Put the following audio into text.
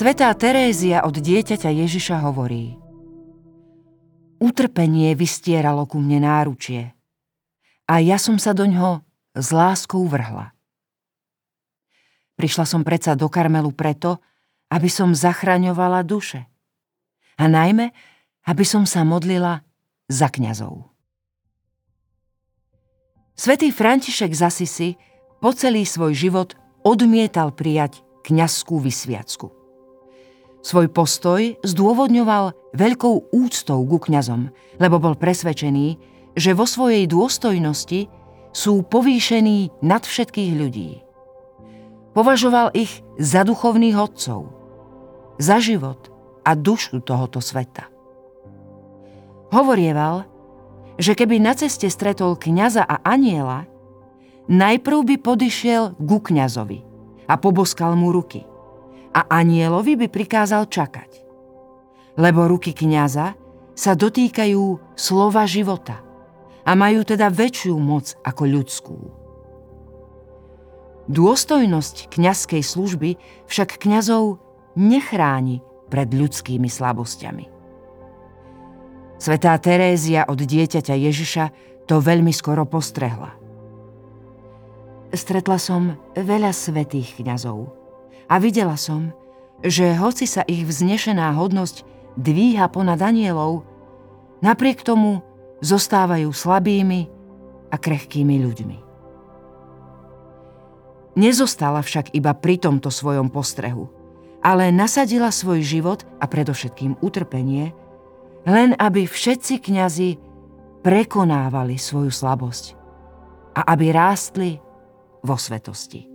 Svetá Terézia od dieťaťa Ježiša hovorí Utrpenie vystieralo ku mne náručie a ja som sa do ňoho s láskou vrhla. Prišla som predsa do Karmelu preto, aby som zachraňovala duše. A najmä, aby som sa modlila za kňazov. Svetý František z Asisi po celý svoj život odmietal prijať kňazskú vysviacku. Svoj postoj zdôvodňoval veľkou úctou ku kňazom, lebo bol presvedčený, že vo svojej dôstojnosti sú povýšení nad všetkých ľudí. Považoval ich za duchovných odcov, za život a dušu tohoto sveta. Hovorieval, že keby na ceste stretol kňaza a aniela, najprv by podišiel ku kňazovi a poboskal mu ruky a anielovi by prikázal čakať. Lebo ruky kňaza sa dotýkajú slova života a majú teda väčšiu moc ako ľudskú. Dôstojnosť kňazskej služby však kňazov nechráni pred ľudskými slabosťami. Svetá Terézia od dieťaťa Ježiša to veľmi skoro postrehla. Stretla som veľa svetých kňazov, a videla som, že hoci sa ich vznešená hodnosť dvíha ponad anielov, napriek tomu zostávajú slabými a krehkými ľuďmi. Nezostala však iba pri tomto svojom postrehu, ale nasadila svoj život a predovšetkým utrpenie, len aby všetci kňazi prekonávali svoju slabosť a aby rástli vo svetosti.